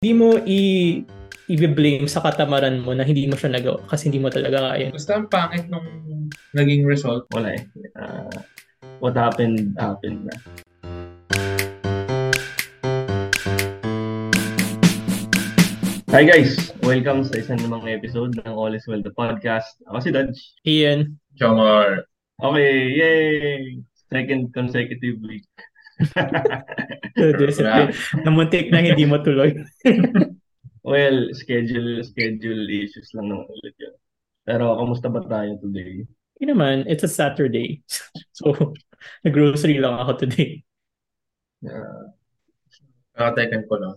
Hindi mo i i-blame sa katamaran mo na hindi mo siya nagawa kasi hindi mo talaga kaya. Basta ang pangit nung naging result. Wala eh. Uh, what happened, happened na. Hi guys! Welcome sa isang namang episode ng All is Well the podcast. Ako si Dodge. Ian. Jomar. Okay, yay! Second consecutive week. Discipline. Namuntik na hindi mo tuloy. well, schedule schedule issues lang naman ulit yun. Pero kamusta ba tayo today? Hindi naman, it's a Saturday. so, nag-grocery lang ako today. Uh, Kakatekan ko lang.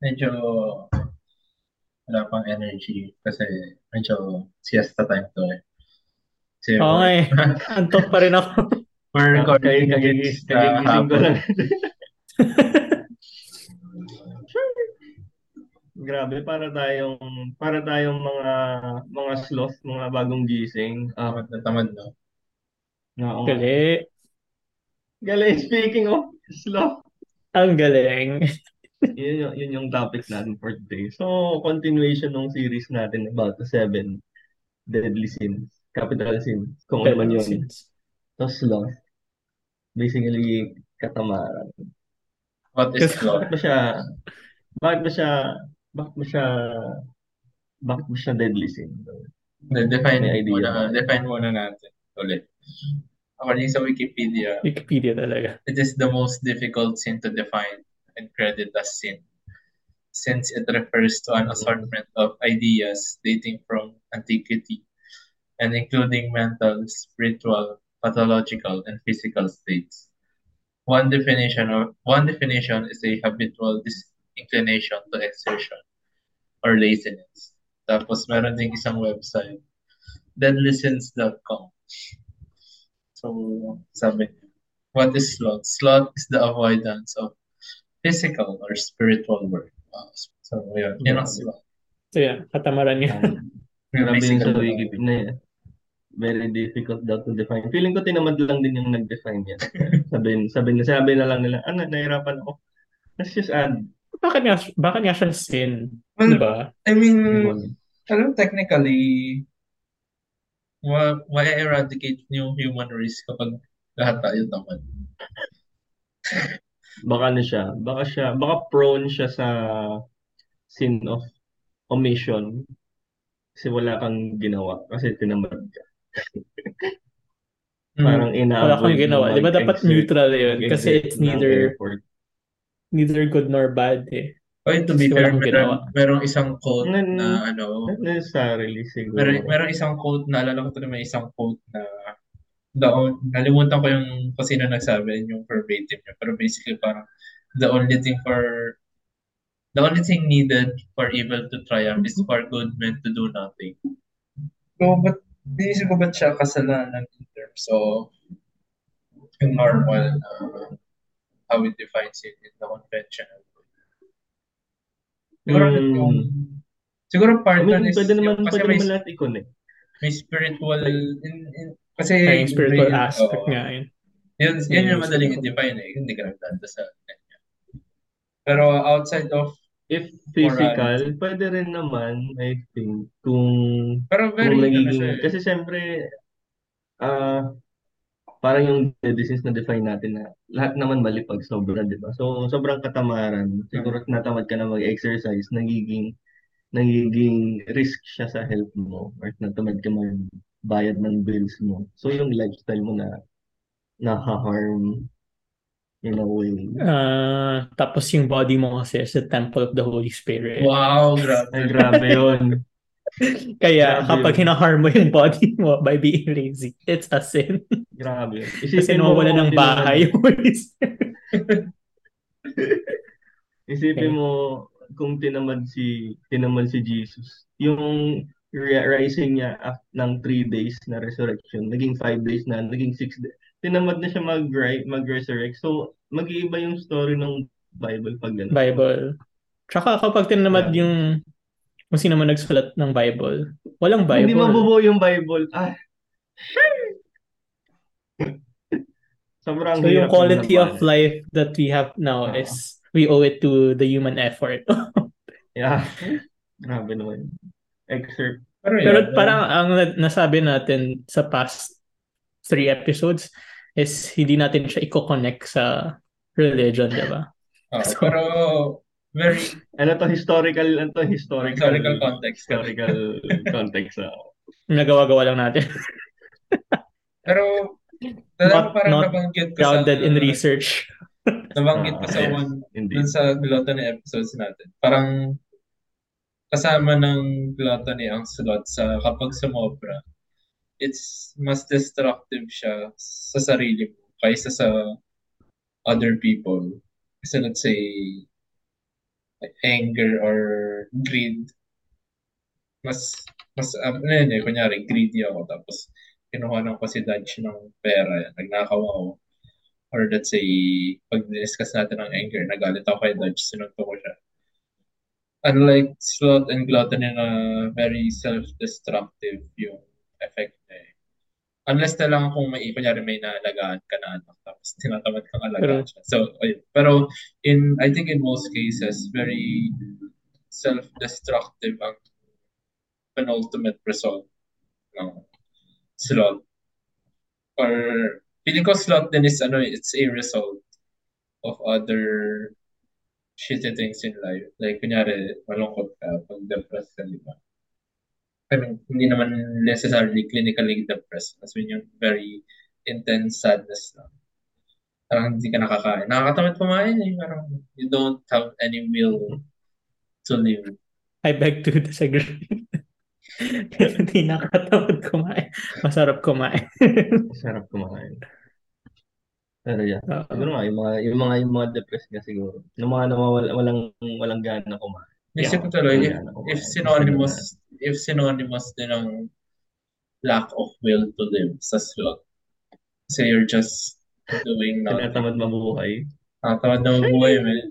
Medyo wala pang energy kasi medyo siesta time to eh. Kasi nga eh. Antok pa rin ako. We're recording Kaya against hapon. lang. Grabe, para tayong para tayong mga mga sloth, mga bagong gising. Ah, Tamad na tamad na. uh, Gali. Galing, speaking of sloth, Ang galing. yun, yung, yun yung topic natin for today. So, continuation ng series natin about the seven deadly sins, capital sins, kung ano man yun. So, sloth. Basically, katamaran. What is Kasi- Bakit ba siya, bakit ba siya, bakit ba siya, bakit ba siya deadly sin? Define May idea muna, ba? define muna natin ulit. According sa Wikipedia, Wikipedia talaga. it is the most difficult sin to define and credit as sin, since it refers to an assortment of ideas dating from antiquity and including mental, spiritual, pathological, and physical states. One definition of one definition is a habitual disinclination to exertion or laziness. Tapos meron ding isang website, deadlistens.com. So, sabi niya, what is sloth? Sloth is the avoidance of physical or spiritual work. Wow. So, yun. Yun ang sloth. So yeah, katamaran niya. Um, Grabe yung sa Physical Wikipedia. Very difficult daw to define. Feeling ko tinamad lang din yung nag-define yan. sabi, sabi, sabi na lang nila, ano, nahirapan ako. Let's just add. bakit nga, bakit nga siya sin? Well, Diba? I mean, alam technically, wa why eradicate yung human race kapag lahat tayo tamad? baka ano siya, baka siya, baka prone siya sa sin of omission kasi wala kang ginawa kasi tinamad ka. Hmm. Parang Wala kang ina-avoid mo ginawa. Di ba dapat neutral yun? Kasi it's neither neither good nor bad eh. Okay, to be wala fair, meron, ginawa. merong isang quote Nan- na ano, Not necessarily siguro. meron, merong isang quote, naalala ko tuloy may isang quote na the on, nalimutan ko yung kung sino nagsabi yung verbatim niya. Pero basically parang the only thing for the only thing needed for evil to triumph is for good men to do nothing. So, but dinisip ko ba't siya kasalanan in terms of yung normal uh, how it defines it in the conventional way? Siguro Hmm. yung siguro I part mean, nun is pwede naman, yung, kasi pwede may, naman lahat i-connect. may spiritual in, in, kasi Kaya yung spiritual yun, aspect oo. nga yun. Yun, yun Yun yung madaling i-define eh. Hindi ka nagdadasal. ganyan. Pero outside of, If physical, pwede rin naman, I think, kung pero very, kung ano nagiging, eh. kasi siyempre, ah, parang yung disease na define natin na lahat naman mali pag sobra, di ba? So, sobrang katamaran. Siguro natamad ka na mag-exercise, nagiging, nagiging risk siya sa health mo or natamad ka magbayad ng bills mo. So, yung lifestyle mo na na-harm in a way. Ah, tapos yung body mo kasi is the temple of the Holy Spirit. Wow, grabe. Grabe yun. Kaya Grabe kapag hinaharm mo yung body mo by being lazy, it's a sin. Grabe. Kasi Isipin mo nawawala ng bahay yung Holy Spirit. Isipin Okay. mo kung tinamad si tinamad si Jesus. Yung ri- rising niya ng three days na resurrection, naging five days na, naging six days. Tinamad na siya mag mag-resurrect. So, mag-iiba yung story ng Bible pag ganun. Bible. Tsaka kapag tinamad Yeah. yung kung sino man nagsulat ng Bible, walang Hindi Bible. mabubuo yung Bible. Ah. Sobrang So yung quality of life that we have now Oo. is we owe it to the human effort. Yeah. Grabe naman. Excerpt. Pero, Pero yun, parang ang na- nasabi natin sa past three episodes is hindi natin siya i-connect sa religion, di ba? ah, pero very Ano to, historical, ano to, historical, historical context. historical context. ah. Nagawa-gawa lang natin. Pero talagang Not- parang not nabanggit ko Grounded sa, in research. Nabanggit ko Ah, sa yes, one Indeed. dun sa gluttony episodes natin. Parang kasama ng gluttony ang slot sa kapag sumobra, it's mas destructive siya sa sarili mo kaysa sa other people. Kasi let's say, like anger or greed, mas, mas, um, ano yun eh, kunyari, greedy ako, tapos kinuha ko si Dodge ng pera, nagnakaw ako. Or let's say, pag discuss natin ng anger, nagalit ako kay Dodge, sinunto ko siya. Unlike sloth and gluttony na very self-destructive yung effect eh. Unless na lang kung may, kunyari may naalagaan ka na anak, tapos tinatamad kang alagaan siya. So, ayun. Pero, in, I think in most cases, very self-destructive ang penultimate result ng sloth. Or, feeling ko sloth din is, ano, it's a result of other shitty things in life. Like, kunyari, malungkot ka, pag depressed ka, di ba? I mean, hindi naman necessarily clinically depressed. As in yung very intense sadness lang. Parang hindi ka nakakain. Nakakatamad kumain eh. Parang you don't have any will to live. I beg to disagree. Hindi nakatawad kumain. Masarap kumain. Sarap kumain. Pero yeah. Oo. Siguro nga, yung mga, yung mga, yung mga depressed nga siguro. Yung mga nawawala, walang, walang gana kumain. Naisip ko tuloy, if, if synonymous, if synonymous din ng lack of will to live sa slot. Kasi you're just doing nothing. Tinatamad mabuhay. Nakatamad na mabuhay, man.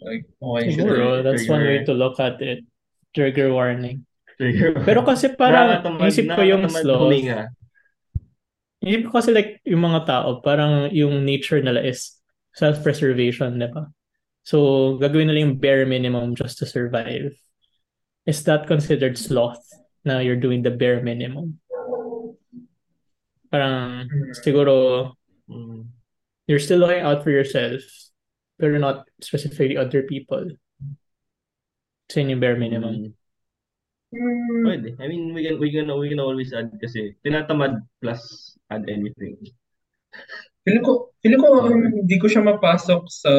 Like, okay, Siguro, should that's one way trigger. to look at it. Trigger warning. Trigger. Pero kasi parang Nakakatamad- isip ko yung sloth. huminga. Isip ko kasi like yung mga tao, parang yung nature nila is self-preservation, di ba? So, gagawin nila yung bare minimum just to survive. Is that considered sloth na you're doing the bare minimum? Parang siguro Mm. you're still looking out for yourself pero not specifically other people. Sa yung bare minimum. Mm. Pwede. I mean, we can, we can, we can always add kasi tinatamad plus add anything. Feeling ko, feeling ko um, hindi ko siya mapasok sa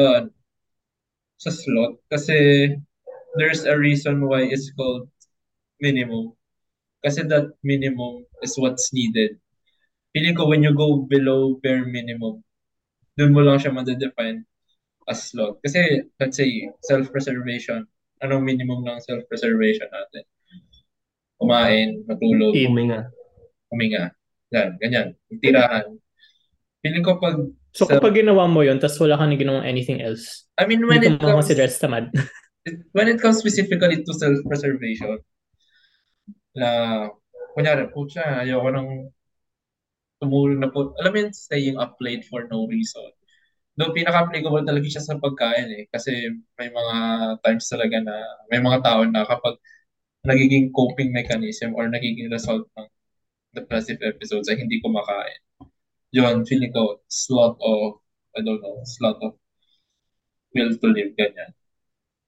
sa slot kasi there's a reason why it's called minimum. Kasi that minimum is what's needed. Feeling ko when you go below bare minimum, dun mo lang siya madedefine as slot. Kasi let's say self-preservation, anong minimum ng self-preservation natin? Kumain, matulog. Huminga. huminga. Yan, ganyan. Tirahan. Feeling ko pag So kapag ginawa mo yun, tapos wala kang ginawang anything else, I mean, when it comes, consider as tamad. when it comes specifically to self-preservation, na, kunyari, putya, ayoko nang tumulong na po. Alam mo yun, staying up late for no reason. Though pinaka-applicable talaga siya sa pagkain eh. Kasi may mga times talaga na, may mga tao na kapag nagiging coping mechanism or nagiging result ng depressive episodes ay hindi kumakain. Yun, feeling ko, slot of, I don't know, slot of will to live, ganyan.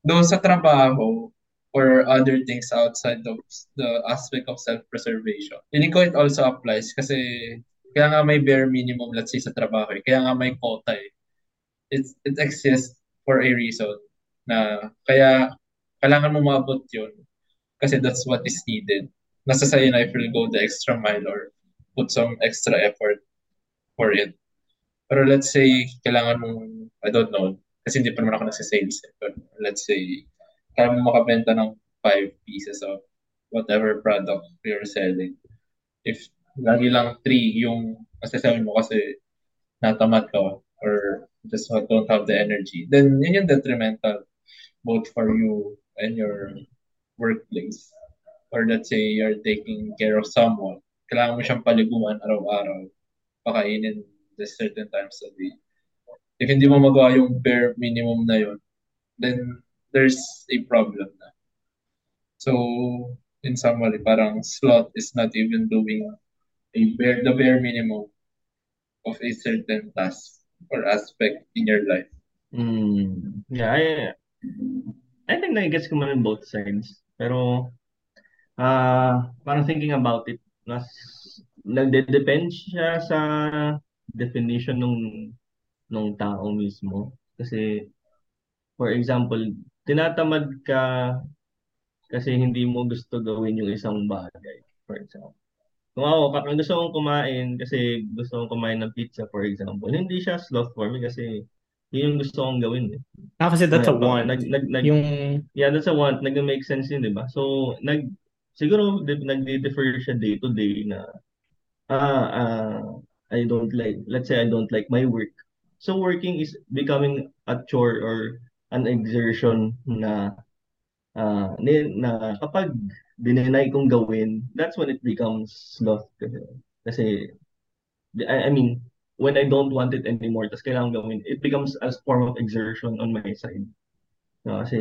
Though sa trabaho or other things outside of the aspect of self-preservation, feeling ko it also applies kasi kaya nga may bare minimum, let's say, sa trabaho eh. Kaya nga may quota eh. It, it exists for a reason na kaya kailangan mo maabot yun kasi that's what is needed. Nasa sa'yo na if you'll go the extra mile or put some extra effort for it. Pero let's say, kailangan mong, I don't know, kasi hindi pa naman ako nasa-sales. eh. But let's say, kaya mo makabenta ng five pieces of whatever product you're selling. If lagi lang three yung masasell mo kasi natamad ka or just don't have the energy, then yun yung detrimental both for you and your workplace. Or let's say you're taking care of someone, kailangan mo siyang paliguan araw-araw, pakainin the certain times a day. If hindi mo magawa yung bare minimum na yun, then there's a problem na. So, in summary, parang sloth is not even doing a bare, the bare minimum of a certain task or aspect in your life. Mm, yeah, I, I think na-gets ko man both sides. Pero, ah parang thinking about it, nas, nagde-depend siya sa definition nung nung tao mismo. Kasi, for example, tinatamad ka kasi hindi mo gusto gawin yung isang bagay, for example. Kung ako, kapag gusto kong kumain kasi gusto kong kumain ng pizza, for example, hindi siya sloth for me kasi yun yung gusto kong gawin. Eh. Ah, kasi that's a Nag- want. Nag, nag, nag, Yung, yeah, that's a want. Nag-make sense yun, di ba? So, nag, siguro nag-differ siya day to day na, ah, ah, I don't like, let's say I don't like my work. So, working is becoming a chore or an exertion na, ni- na kapag dininay kong gawin, that's when it becomes sloth. Kasi I, I mean, when I don't want it anymore, tapos kailangan gawin, it becomes a form of exertion on my side. No, kasi,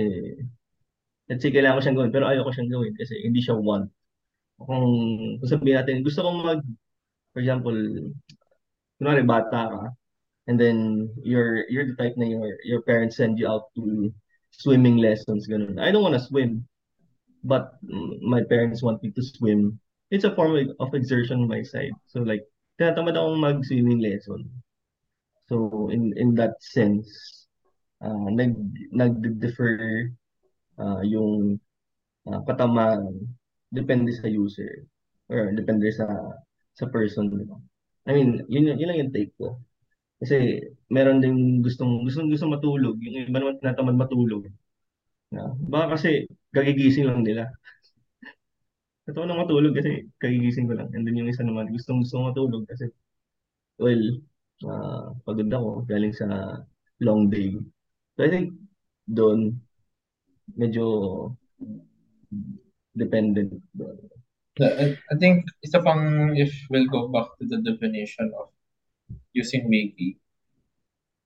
let's say, kailangan ko siyang gawin, pero ayoko siyang gawin kasi hindi siya want. Kung, kung sabihin natin, gusto kong mag, for example, kunwari bata ka, and then you're you're the type na your your parents send you out to swimming lessons, ganun. I don't want to swim, but my parents want me to swim. It's a form of- exertion on my side. So like, tinatamad akong mag-swimming lesson. So in in that sense, uh, nag nag-differ uh, yung uh, katamaran depende sa user or depende sa sa person. di? I mean, yun, yun lang yung take ko. Kasi meron din gustong gustong gusto matulog. Yung iba naman tinatamad matulog. Na, baka kasi kagigising lang nila. Ito na matulog kasi kagigising ko lang. And then yung isa naman gustong gusto matulog kasi well, ah, pagod ako galing sa long day. So I think doon medyo dependent doon. I, I think isa pang if we'll go back to the definition of using wiki,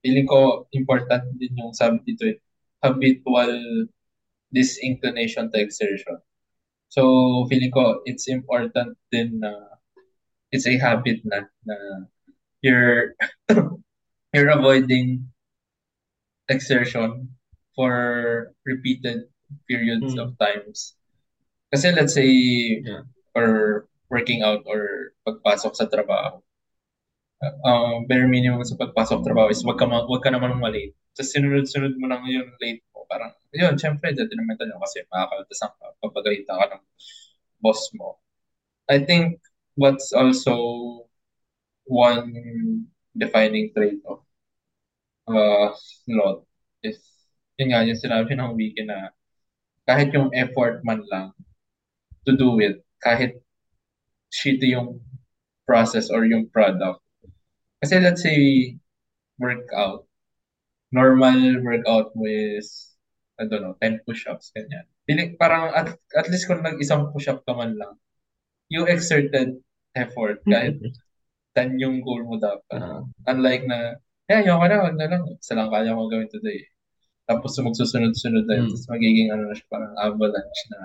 feeling ko important din yung sabi dito eh, habitual disinclination to exertion. So, feeling ko it's important din na it's a habit na na you're you're avoiding exertion for repeated periods Hmm. of times. Kasi let's say Yeah. Or working out or pagpasok sa trabaho. Uh, bare minimum sa pagpasok sa trabaho is wag ka, ma- wag ka naman malate. Tapos sinunod-sunod mo lang yung late mo. Parang, yun, syempre, detrimental yun kasi makakaltasan ka, papagalitan ka ng boss mo. I think what's also one defining trait of uh, slot is, yun nga, yung sinabi ng wiki na kahit yung effort man lang to do it, kahit shitty yung process or yung product. Kasi let's say, workout, normal workout with, I don't know, 10 push-ups, ganyan. Piling, parang at, at least kung nag-isang push-up ka man lang, you exerted effort kahit 10 yung goal mo dapat. Ah, Unlike na, yeah, ayoko na, wag na lang. Isa lang kaya ko gawin today. Tapos magsusunod-sunod na yun. Mm. Tapos magiging ano na siya, parang avalanche na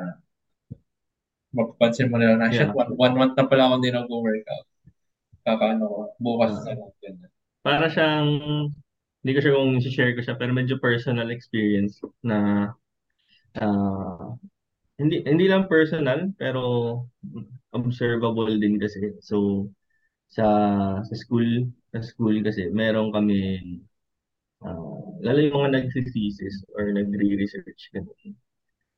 mapapansin mo na lang na, shit, Yeah. one, one month na pala ako hindi nag-workout. Kakaano ko, bukas na lang. Para siyang hindi ko sure kung share ko siya pero medyo personal experience na ah, hindi hindi lang personal pero observable din kasi. So sa sa school, sa school kasi meron kami ah, lalo yung mga nagsi-thesis or nagre-research ganun.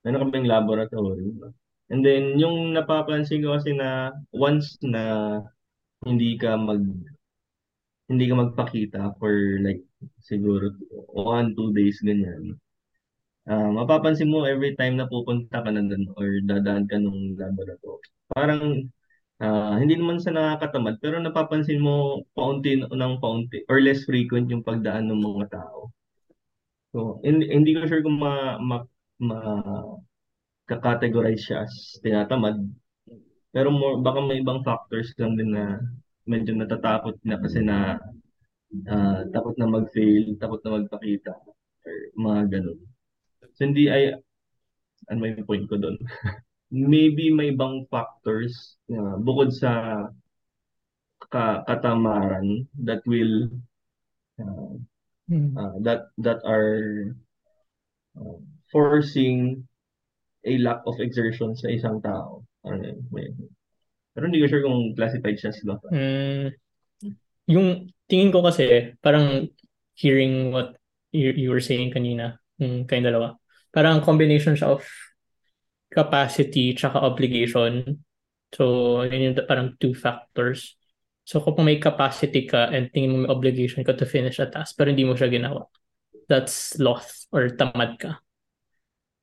Meron kaming laboratory. And then yung napapansin ko kasi na once na hindi ka mag hindi ka magpakita for like siguro one, two days ganyan. Ah, mapapansin mo every time na pupunta ka na doon or dadaan ka nung laboratory. Parang ah, hindi naman sa nakakatamad pero napapansin mo paunti ng paunti or less frequent yung pagdaan ng mga tao. So, hindi, hindi ko sure kung ma, ma, ma categorize siya as tinatamad. Pero more, baka may ibang factors lang din na medyo natatakot na kasi na ah, takot na mag-fail, takot na magpakita, or mga ganun. So hindi ay, ano may point ko doon? Maybe may ibang factors na bukod sa ka katamaran that will uh, uh, that that are uh, forcing a lack of exertion sa isang tao. Ano yun? Pero hindi ko sure kung classified siya loss. Mm, yung tingin ko kasi, parang hearing what you, you were saying kanina, yung kayong dalawa, parang combination siya of capacity tsaka obligation. So, yun yung parang two factors. So, kung may capacity ka and tingin mo may obligation ka to finish a task pero hindi mo siya ginawa, that's loss or tamad ka.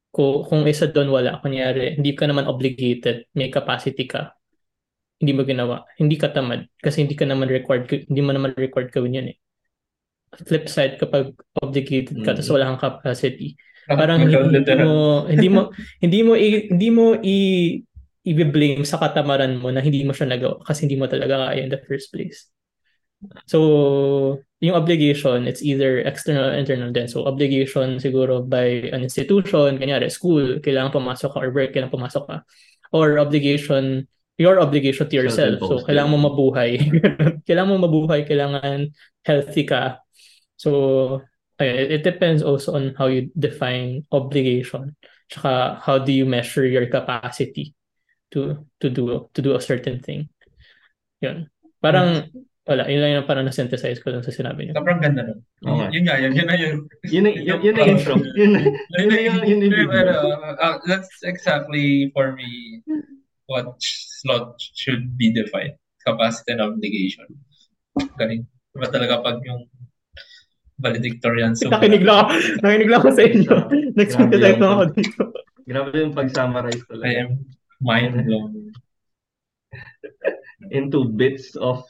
Kung, kung isa doon wala, kunyari, hindi ka naman obligated, may capacity ka, hindi mo ginawa, hindi ka tamad kasi hindi ka naman required, hindi mo naman required gawin yun eh. Flip side, kapag obligated ka, Mm. tapos wala kang capacity, parang hindi mo hindi mo hindi mo i, hindi mo i i-blame sa katamaran mo na hindi mo siya nagawa kasi hindi mo talaga kaya in the first place. So, yung obligation, it's either external or internal din. So, obligation siguro by an institution, kanyari school, kailangan pumasok ka or work, kailangan pumasok ka. Or obligation, your obligation to yourself. So, kailangan mo mabuhay. kailangan mo mabuhay, kailangan healthy ka. So, ayun, it depends also on how you define obligation. Tsaka how do you measure your capacity to to do to do a certain thing. Yun. Parang wala, yun lang yung parang na-synthesize ko dun sa sinabi niyo. Sobrang ganda nun. Okay. Yun nga, yun, yun na yun. Yun na yun, yun na intro. Yun na yun na yun na yung Pero, video. uh, that's exactly for me what slot should be defined. Capacity and obligation. Galing. Diba talaga pag yung valedictorian so Nakinig lang ako, nakinig lang ako sa inyo. Nag-synthesize Grabe lang ako dito. Grabe yung pag-summarize I talaga am mind blown. into bits of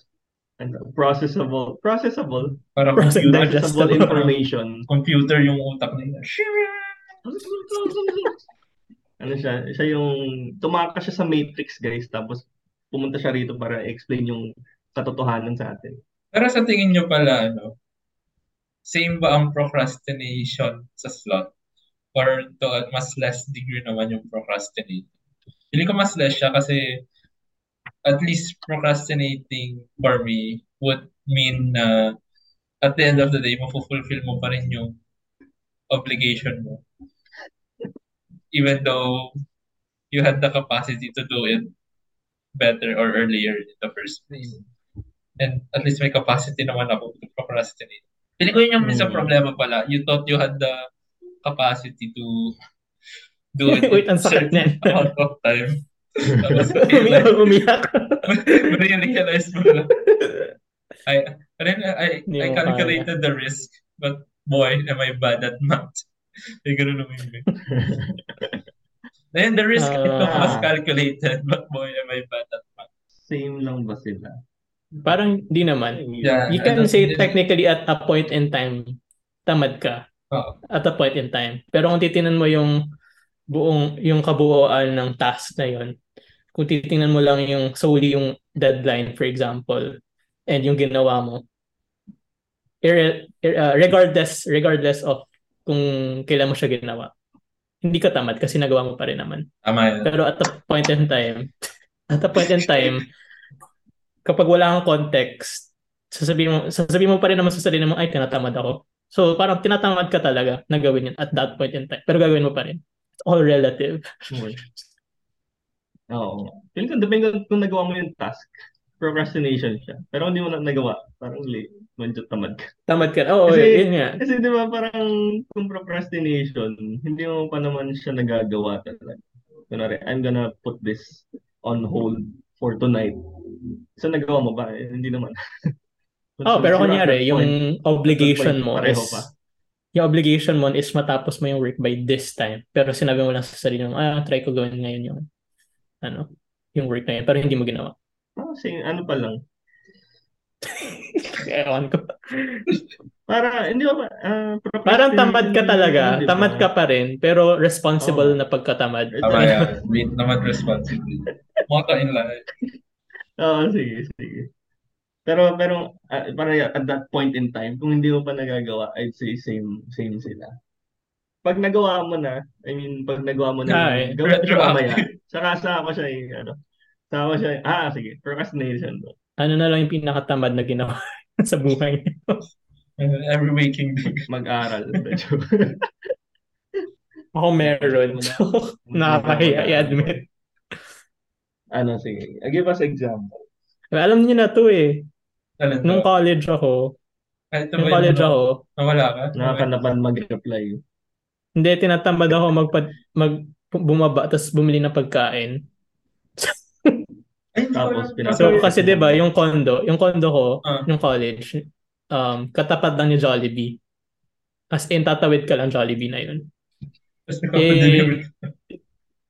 ano, processable processable Para Process computer, digest. processable information. computer yung utak nila. ano siya, siya yung tumakas siya sa matrix guys tapos pumunta siya rito para explain yung katotohanan sa atin. Pero sa tingin nyo pala, ano, same ba ang procrastination sa slot? Or to mas less degree naman yung procrastinating? Feeling ko mas less siya kasi at least procrastinating for me would mean na at the end of the day, mafulfill mo pa rin yung obligation mo. Even though you had the capacity to do it better or earlier in the first place. And at least may capacity naman ako to procrastinate. Feeling ko yun yung minsan Mm. problema pala. You thought you had the capacity to do it Wait, ang sakit amount of time. Tapos, umiyak, umiyak. realize mo na. I, I, I, Hindi I calculated the risk, but boy, am I bad at math. Ay, ganun naman yun. Then the risk Ah. ito was calculated, but boy, am I bad at math. Same lang ba sila? Parang di naman. Yeah. You can say technically at a point in time, tamad ka. Oo. At a point in time. Pero kung titingnan mo yung buong, yung kabuuan ng task na yon kung titingnan mo lang yung solely yung deadline, for example, and yung ginawa mo, ir- ir- uh, regardless, regardless of kung kailan mo siya ginawa, hindi ka tamad kasi nagawa mo pa rin naman. Tama yan. Pero at a point in time, at a point in time, kapag wala kang context, sasabihin mo, sasabihin mo pa rin naman sa sarili mo, ay, tinatamad ako. So, parang tinatamad ka talaga na gawin yun at that point in time. Pero gagawin mo pa rin. All relative. Okay. Oo. Feeling ko, depende kung nagawa mo yung task. Procrastination siya. Pero hindi mo na nagawa, parang late. Medyo tamad ka. Tamad ka. Oo, Kasi- yun nga. Kasi di ba parang kung procrastination, hindi mo pa naman siya nagagawa talaga. Kunwari, I'm gonna put this on hold for tonight. So nagawa mo ba? Eh, hindi naman. Oh, pero kunyari, yung point, obligation mo is, pa. Yung obligation mo is matapos mo yung work by this time. Pero sinabi mo lang sa sarili mo, ah, try ko gawin ngayon yung, ano, yung work na yun. Pero hindi mo ginawa. oh, sige, ano pa lang. Ewan ko. Para, hindi ba, ah, Parang tamad ka talaga. procrastination, di ba? Tamad ka pa rin. Pero responsible Oo. na pagkatamad. Tama yan. Wait naman responsibly. Maka in life. Oo, sige, sige. Pero, pero, ah, para at that point in time, kung hindi mo pa nagagawa, I'd say same, same sila. pag nagawa mo na, I mean, pag nagawa mo na, Ah, eh. gawin mo mamaya. Saka saka ko siya eh, ano. Saka ko siya, ah, sige, procrastination to. Ano na lang yung pinakatamad na ginawa sa buhay niyo? Uh, every waking day. Mag-aral. Ako meron. So, nakakahiya i-admit. ano, sige. I'll give us example. Alam niyo na to eh. Talent Nung college ako, Kahit nung college mo, ako, Nawala ka? Nakakanapan mag-reply. hindi, tinatamad ako magpa, mag, bumaba tapos bumili ng pagkain. Ay, hindi ko Tapos alam. So, kasi 'di ba, yung condo, yung condo ko, Ah. yung college, um, katapat lang ni Jollibee. As in, tatawid ka lang Jollibee na yun. Tapos nagpapadeliver.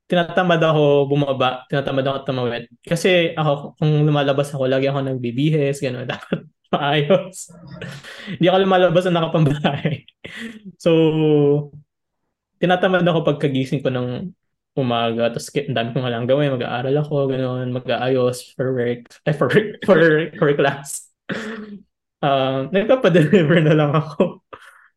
Tinatamad ako bumaba, tinatamad ako tumawid. Kasi ako, kung lumalabas ako, lagi ako nagbibihis, gano'n. Dapat maayos. Hindi ako lumalabas na nakapambahay. so, tinatamad ako pagkagising ko ng umaga. Tapos, ang dami ko nga lang gawin. Mag-aaral ako, gano'n. Mag-aayos for work. Eh, for, for, for class. Um, nagpapadeliver na lang ako.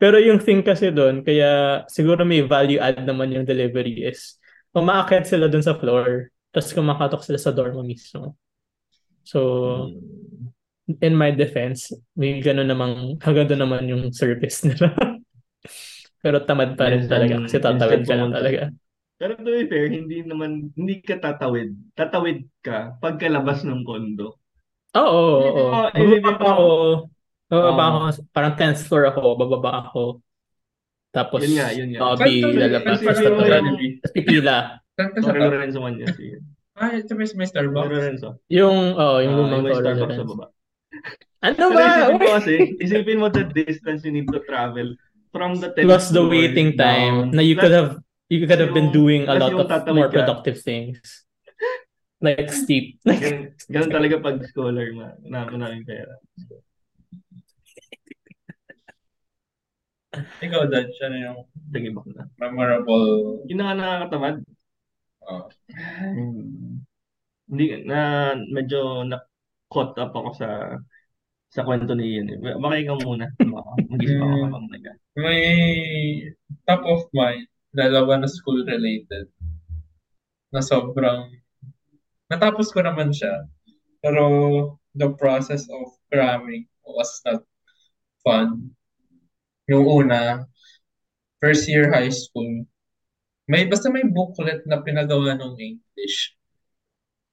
Pero yung thing kasi doon, kaya siguro may value add naman yung delivery is umaakit sila doon sa floor, tapos kumakatok sila sa door mo mismo. So, in my defense, may gano'n namang, hanggang doon naman yung service nila. Pero tamad pa rin talaga kasi tatawid ka lang talaga. Pero to be fair, hindi naman, hindi ka tatawid. Tatawid ka pagkalabas ng kondo. Oo, oo, oo. Bababa pa ako. Bababa Oo. ako. Parang 10th floor ako. Bababa ako. Tapos, Yun nga, yun nga. Saan to? lalabas. Kasi Tapos pipila. Sa? Lorenzo man. Sige. Ah, ito may, may Starbucks. Lorenzo. Yung, oh, yung Ah, lumang Toro Starbucks sa baba. Ano ba? isipin mo kasi, isipin mo the distance you need to travel from the 10th Plus the waiting time na you could have you could have been doing a lot of more productive things. Like steep. Ganun, ganun talaga pag scholar ma, na maraming pera. Ikaw, Dad, siya na yung Sige, bak na. memorable. Yun na nga nakakatamad. Oh. Hmm. Hindi na medyo na caught up ako sa sa kwento ni Ian. eh. Baka ikaw muna. Baka mag-isip ako Hmm. habang nag May top of mind, dalawa na school related, na sobrang, natapos ko naman siya, pero the process of cramming was not fun. Yung una, first year high school, may basta may booklet na pinagawa ng English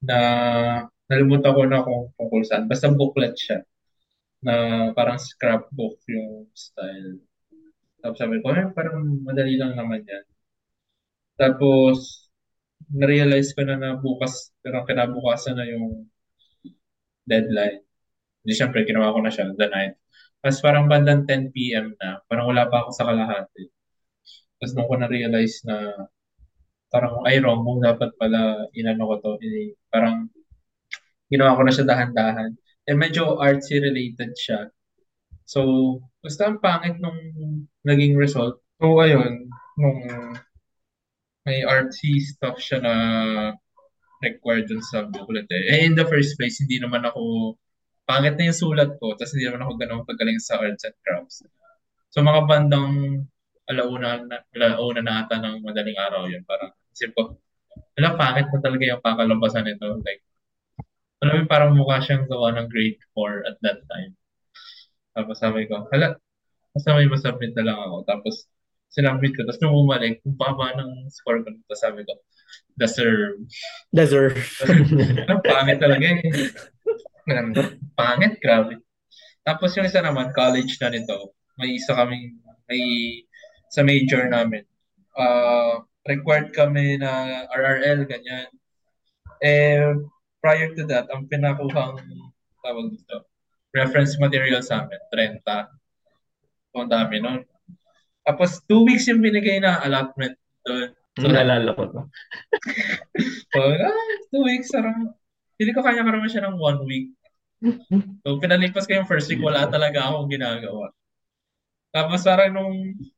na nalimutan ko na kung tungkol saan. Basta booklet siya na parang scrapbook yung style. Tapos sabi ko, eh, parang madali lang naman yan. Tapos, na-realize ko na na bukas, pero kinabukasan na yung deadline. Hindi, syempre, ginawa ko na siya the night. Tapos parang bandang 10 p.m. na, parang wala pa ako sa kalahati. Tapos nung ko na-realize na parang, ay, wrong, kung dapat pala inano ko to, eh, parang ginawa ko na siya dahan-dahan. Eh, medyo artsy related siya. So, basta ang pangit nung naging result. So, ayun, nung may artsy stuff siya na required dun sa booklet eh. Eh, in the first place, hindi naman ako, pangit na yung sulat ko, tapos hindi naman ako ganun pagaling sa arts and crafts. So, mga bandang alauna na, alauna na ata ng madaling araw yun. Parang, isip ko, wala, pangit na talaga yung kakalabasan nito. Like, alam mo, parang mukha siyang gawa ng grade 4 at that time. Tapos sabi ko, hala, basta may masubmit na lang ako. Tapos, sinubmit ko. Tapos nung umalik, kung baba ng score ko, tapos sabi ko, deserve. Deserve. Ang pangit talaga eh. Ang Pangit, grabe. Tapos yung isa naman, college na nito, may isa kaming, may, sa major namin, uh, required kami na RRL, ganyan. Eh, prior to that, ang pinakuhang, tawag dito, reference material sa amin, 30. So, ang dami nun. Tapos, two weeks yung binigay na allotment doon. So, Naalala ko to. So, ah, two weeks, sarang, hindi ko kaya karoon siya ng one week. So, pinalipas ko yung first week, wala talaga akong ginagawa. Tapos parang nung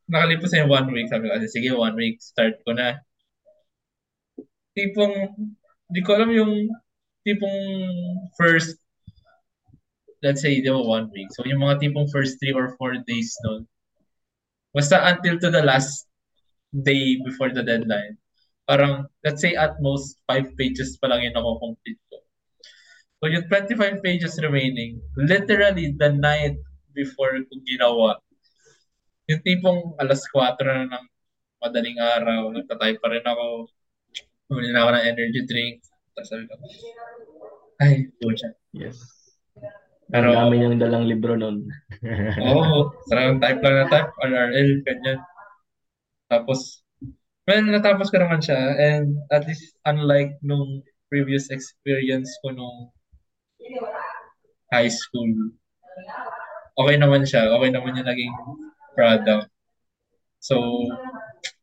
nakalipas na yung one week, sabi ko, "Ah, sige, one week, start ko na. Tipong, di ko alam yung tipong first, let's say, di one week. So, yung mga tipong first three or four days nun, basta until to the last day before the deadline. Parang, let's say at most 5 pages pa lang yung nako-complete ko. So yung 25 pages remaining, literally the night before ko ginawa. Yung tipong alas 4 na ng madaling araw, nagtatay pa rin ako. Bumili na ako ng energy drink. Tapos sabi ko, ay, pucha. Yes. Pero, Ang dami niyang dalang libro nun. Oo, oh, sarang type lang na type, RRL, ganyan. Tapos, well, natapos ko naman siya. And at least, unlike nung previous experience ko nung high school, okay naman siya. Okay naman yung naging product. So,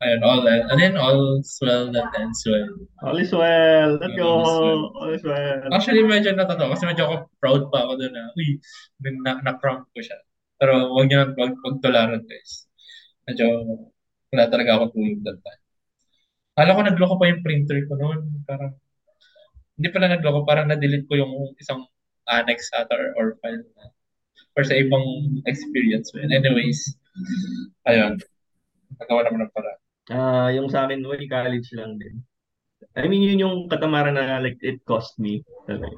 ayun, all that. And then all's well that ends well. All is well. Let's go. All is well. All is. Actually, medyo natatawa kasi medyo ako proud pa ako doon na, uy, na, na-prank ko siya. Pero wag niyo wag, wag tularan, guys. Medyo wala talaga ako tulog that time. Alam ko nagloko pa yung printer ko noon. Parang, hindi pala nagloko, parang na-delete ko yung isang annex ata or, or file na or sa ibang experience. And anyways, ayun. Nagawa naman ng para. Ah, yung sa akin, well, college lang din. I mean, yun yung katamaran na like it cost me talaga.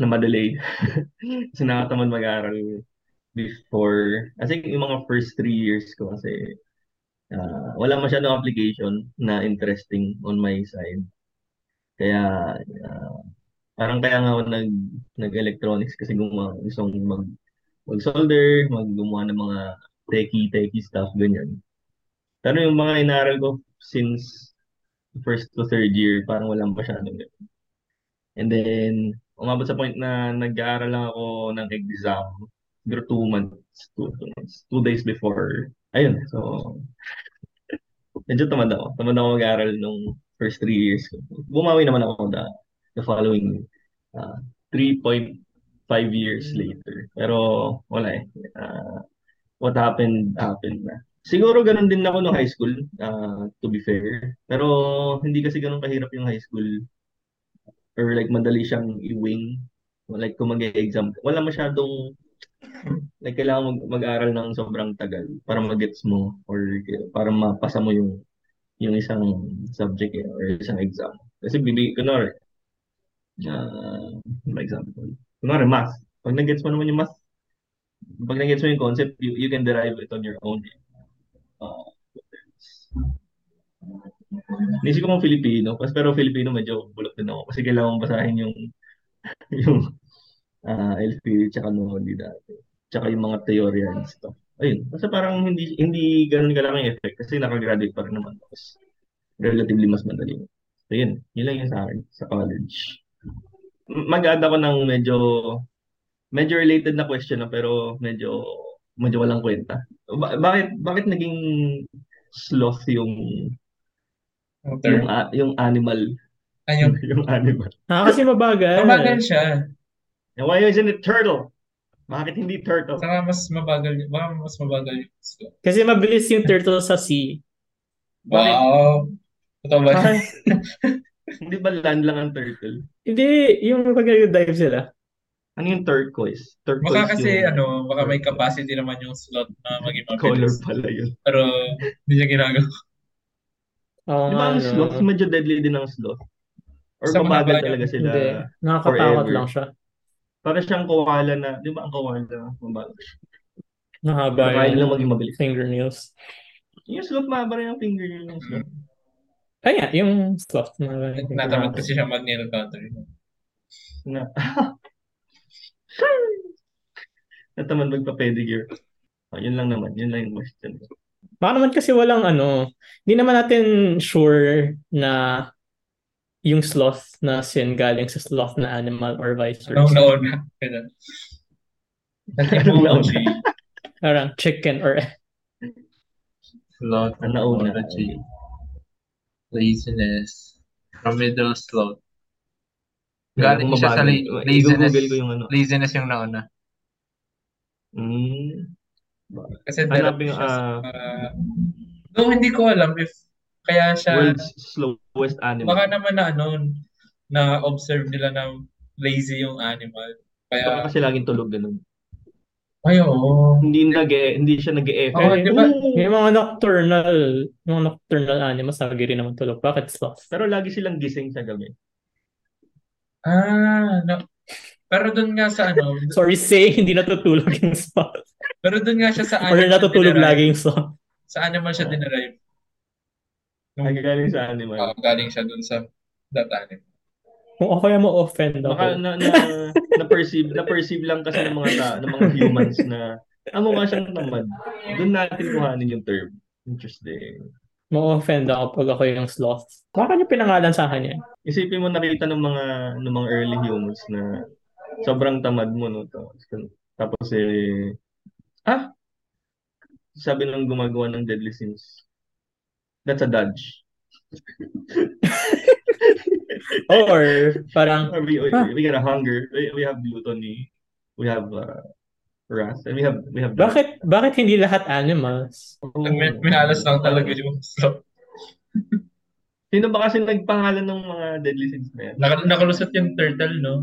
Na madelay. kasi nakatamad mag-aral before. I think yung mga first three years ko kasi ah, wala masyadong application na interesting on my side. Kaya ah, parang kaya nga ako nag nag-electronics kasi gumawa gusto kong mag mag-solder, mag-gumawa ng mga techie techie stuff ganyan. Pero yung mga inaral ko since first to third year, parang walang masyadong ganun. And then, umabot sa point na nag-aaral lang ako ng exam. Siguro two months, two, two months, two days before. Ayun, so, medyo tamad ako. Tamad ako mag-aaral nung first three years ko. Bumawi naman ako the, the following uh, 3.5 years later. Pero, wala eh. Uh, what happened, happened na. Siguro ganun din ako no high school, uh, to be fair. Pero hindi kasi ganun kahirap yung high school or like madali siyang i-wing. Like kung mag-exam, wala masyadong like kailangan mag- mag-aral ng sobrang tagal para mag-gets mo or para mapasa mo yung yung isang subject eh, or isang exam. Kasi bibi, kunwari, uh, for example, kunwari math. Pag nag-gets mo naman yung math, pag nag-gets mo yung concept, you, you can derive it on your own. Uh, Nisip ko mong Filipino, kasi pero Filipino medyo bulok din ako kasi kailangan basahin yung yung uh, LP tsaka Noli dati. Tsaka yung mga teorya and stuff. Ayun. Kasi parang hindi hindi ganoon kalaki yung effect kasi nakagraduate pa rin naman. Tapos relatively mas madali. So yun, yun lang yung sa akin sa college. Mag-add ako ng medyo medyo related na question na pero medyo medyo walang kwenta. Ba- bakit bakit naging sloth yung Yung yung a- yung animal Ayun. yung animal. Ah, kasi mabagal. Mabagal siya. And why isn't it turtle? Bakit hindi turtle? Saka mas mabagal, baka mas mabagal yung gusto. Kasi mabilis yung turtle sa sea. Bakit? Wow. Totoo ba? Ay, Hindi ba land lang ang turtle? Hindi, yung pag dive sila. Ano yung turquoise? Turquoise Baka kasi yung ano, baka may capacity naman yung slot na maging color mabilis. pala yun. Pero hindi niya ginagawa. Oo Di nga, ba ang no. sloth, medyo deadly din ang sloth? Or Sa mga mabagal talaga sila Hindi. Nakakatakot lang siya. Para siyang koala na, di ba ang koala, mabagal siya. Mahaba Kakain lang yung maging mabilis. fingernails. Yung sloth, mahaba rin ang finger yung sloth. Kaya, yung sloth. Na, Natamad kasi siya mag-nail cutter. Na, Nataman magpa-pedicure. Oh, yun lang naman. Yun lang yung question. Baka naman kasi walang ano, hindi naman natin sure na yung sloth na sin galing sa sloth na animal or vice Anong versa. Anong nauna? Parang chicken or Sloth. Ang nauna. Technology. Laziness. From middle sloth. Galing siya sa la- laziness. I-google ko yung ano. Laziness yung nauna. Mm. Kasi Hanapin siya sa... ah Though hindi ko alam if kaya siya... world's slowest animal. Baka naman na ano, na-observe nila na lazy yung animal. Baka Kaya, kasi laging tulog ganun. Ay, oo. Hindi nag hindi siya nag-e-effect. Oo, di ba? May mga nocturnal, yung mga nocturnal animals lagi rin naman tulog. Bakit sloth? Pero lagi silang gising sa gabi. Ah, no. Pero doon nga sa ano, Sorry say, hindi natutulog yung sloth. pero doon nga siya sa Or animal natutulog dinerive. lagi yung sloth. Sa animal siya dinerive. Nung, Ay, galing sa animal. Oo, galing siya doon sa that animal. Kung ako kaya mo-offend ako. Baka na, na, na-perceive, na-perceive lang kasi ng mga ta, ng mga humans na ah, mukha siyang tamad. Doon natin kuhanin yung term. Interesting. Mo-offend ako pag ako yung sloth. Baka niyo pinangalan sa akin yan. Isipin mo nakita ng mga ng mga early humans na sobrang tamad mo no tapos, tapos eh ah sabi ng gumagawa ng Deadly Sins that's a dodge Or parang, Or we, we, Huh. we got a hunger we, we have gluttony we have uh, wrath and we have we have bakit bakit hindi lahat animals? Oh. Min- Minalas lang talaga yung so, sino ba kasi nagpangalan ng mga Deadly Sins na yan? nak- nakalusot yung turtle, no?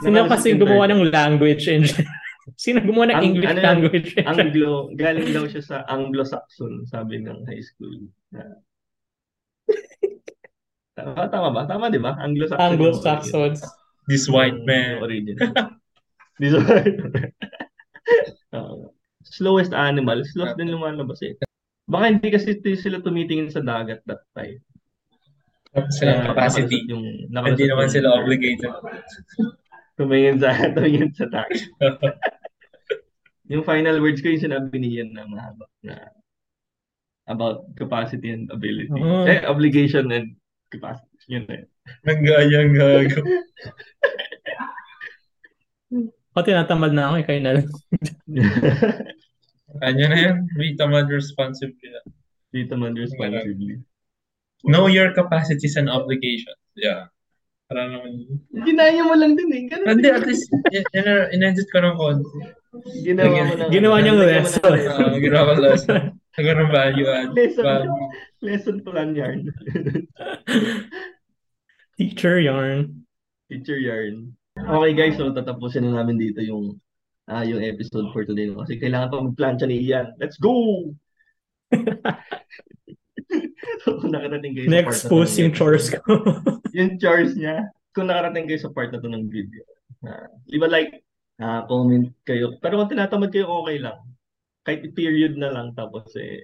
Sino kasi gumawa ng language engine? Sino gumawa ng Ang- English ano language engine? Anglo, galing daw siya sa Anglo-Saxon, sabi ng high school. Tama, tama ba? Tama, di ba? Anglo-Saxon. Anglo-Saxons. This origin. white man. origin. This white man. Slowest animal, sloth din lumalabas eh. Baka hindi kasi t- sila tumitingin sa dagat that time. Kaya capacity. Yung, Hindi naman yung- sila obligated. Tumingin sa, tumingin sa dagat. yung final words ko yung sinabi ni Ian na mahaba na about capacity and ability. Oh. Eh, obligation and capacity. Yun na yun. Nanggayang gago. Ako tinatamad na ako, eh, kayo na lang. Kanya na yan. Be tamad responsibly. Dito man responsibly. Know your capacities and obligations. Yeah. Para naman. Ginaya mo lang din eh. Ganun Hindi, at least, in- in-edit ko ng konti. Ginawa mo lang. Ginawa niyang lesson. Uh, ginawa ko lesson. Nagkaroon ng value add. Lesson. Value. Lesson plan yarn. Teacher yarn. Teacher yarn. Okay guys, so tatapusin na namin dito yung ah yung episode for today no? kasi kailangan pa mag-plancha ni Ian. Let's go! so, kung nakarating kayo sa part na Na-expose ng yung chores ko. yung chores niya, kung nakarating kayo sa part na to ng video, uh, di ba like, ah, comment kayo. Pero kung tinatamad kayo, okay lang. Kahit period na lang, tapos eh.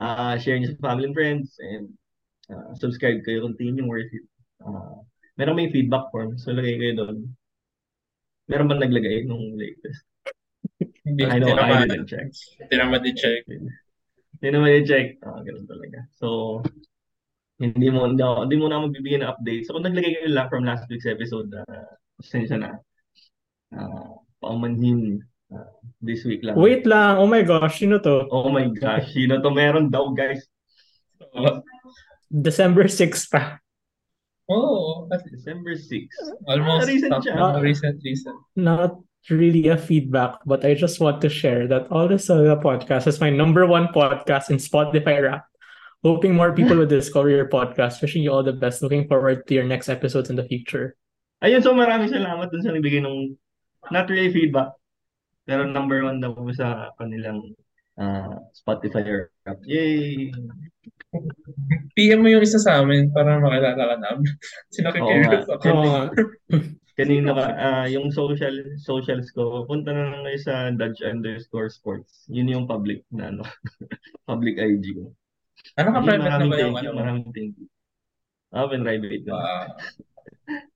Ah, share niyo sa family and friends, and ah, subscribe kayo yung worth it. Ah, meron may feedback form, so lagay kayo doon. Meron ba naglagay nung latest? Hindi, I know, I didn't check. Tinamad i-check. Hindi naman i-check. Ah, ganun talaga. So, hindi mo, hindi, ako- hindi mo na magbibigay ng update. So, kung naglagay kayo lang from last week's episode, uh, pasensya na. Uh, paumanhin this week lang. Wait lang. Oh my gosh, sino to? Oh my gosh, sino to meron daw, guys? Oo. December 6 pa. Oh, December 6. almost. Recent top siya. na, recent, recent. Not really a feedback, but I just want to share that All the Saga podcast is my number one podcast in Spotify rap. Hoping more people will discover your podcast. Wishing you all the best. Looking forward to your next episodes in the future. Ayun, so maraming salamat dun sa nagbigay ng not really feedback. Pero number one daw sa kanilang ah, Spotify rap. Yay! PM mo yung isa sa amin para makilala ka namin. Sinakikirious Oo ako. Oo. Kanina ka, ah, yung social socials ko, punta na lang kayo sa Dodge underscore sports. Yun yung public na ano, public IG ko. Ano ka Yun, private na ba yung ano? maraming thank you. Open private na. Wow.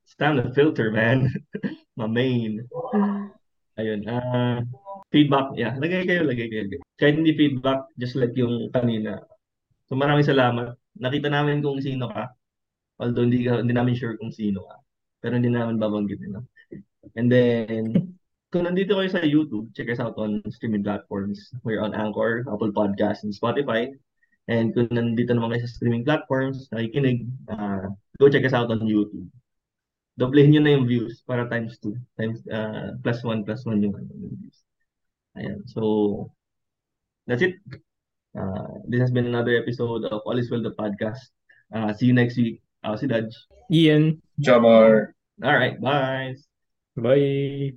It's time to filter, man. My main. Ayun. ah feedback. Yeah, lagay kayo, lagay kayo. Kahit hindi feedback, just like yung kanina. So maraming salamat. Nakita namin kung sino ka. Although hindi, hindi namin sure kung sino ka. Pero hindi namin babanggitin. No? And then, kung nandito kayo sa YouTube, check us out on streaming platforms. We're on Anchor, Apple Podcasts, and Spotify. And kung nandito naman kayo sa streaming platforms, nakikinig, ah, go check us out on YouTube. Doblehin nyo na yung views para times 2. Times, ah, plus 1, plus 1 yung, ano, yung views. Ayan. So, that's it. Uh, this has been another episode of All is Well, the podcast. Uh, see you next week. Ako si Dodge. Ian, Jamar. All right. Bye. bye.